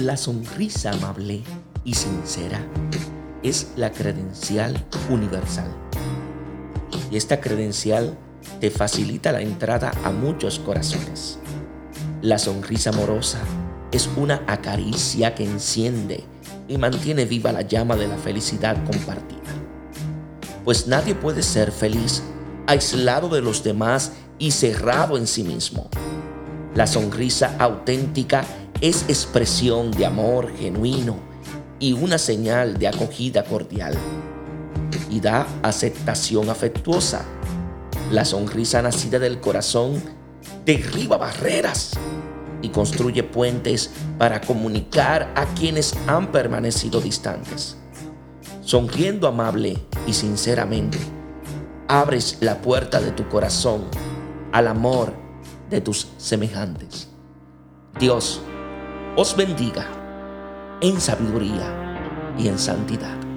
La sonrisa amable y sincera es la credencial universal. Y esta credencial te facilita la entrada a muchos corazones. La sonrisa amorosa es una acaricia que enciende y mantiene viva la llama de la felicidad compartida. Pues nadie puede ser feliz aislado de los demás y cerrado en sí mismo. La sonrisa auténtica es expresión de amor genuino y una señal de acogida cordial. Y da aceptación afectuosa. La sonrisa nacida del corazón derriba barreras y construye puentes para comunicar a quienes han permanecido distantes. Sonriendo amable y sinceramente, abres la puerta de tu corazón al amor de tus semejantes. Dios os bendiga en sabiduría y en santidad.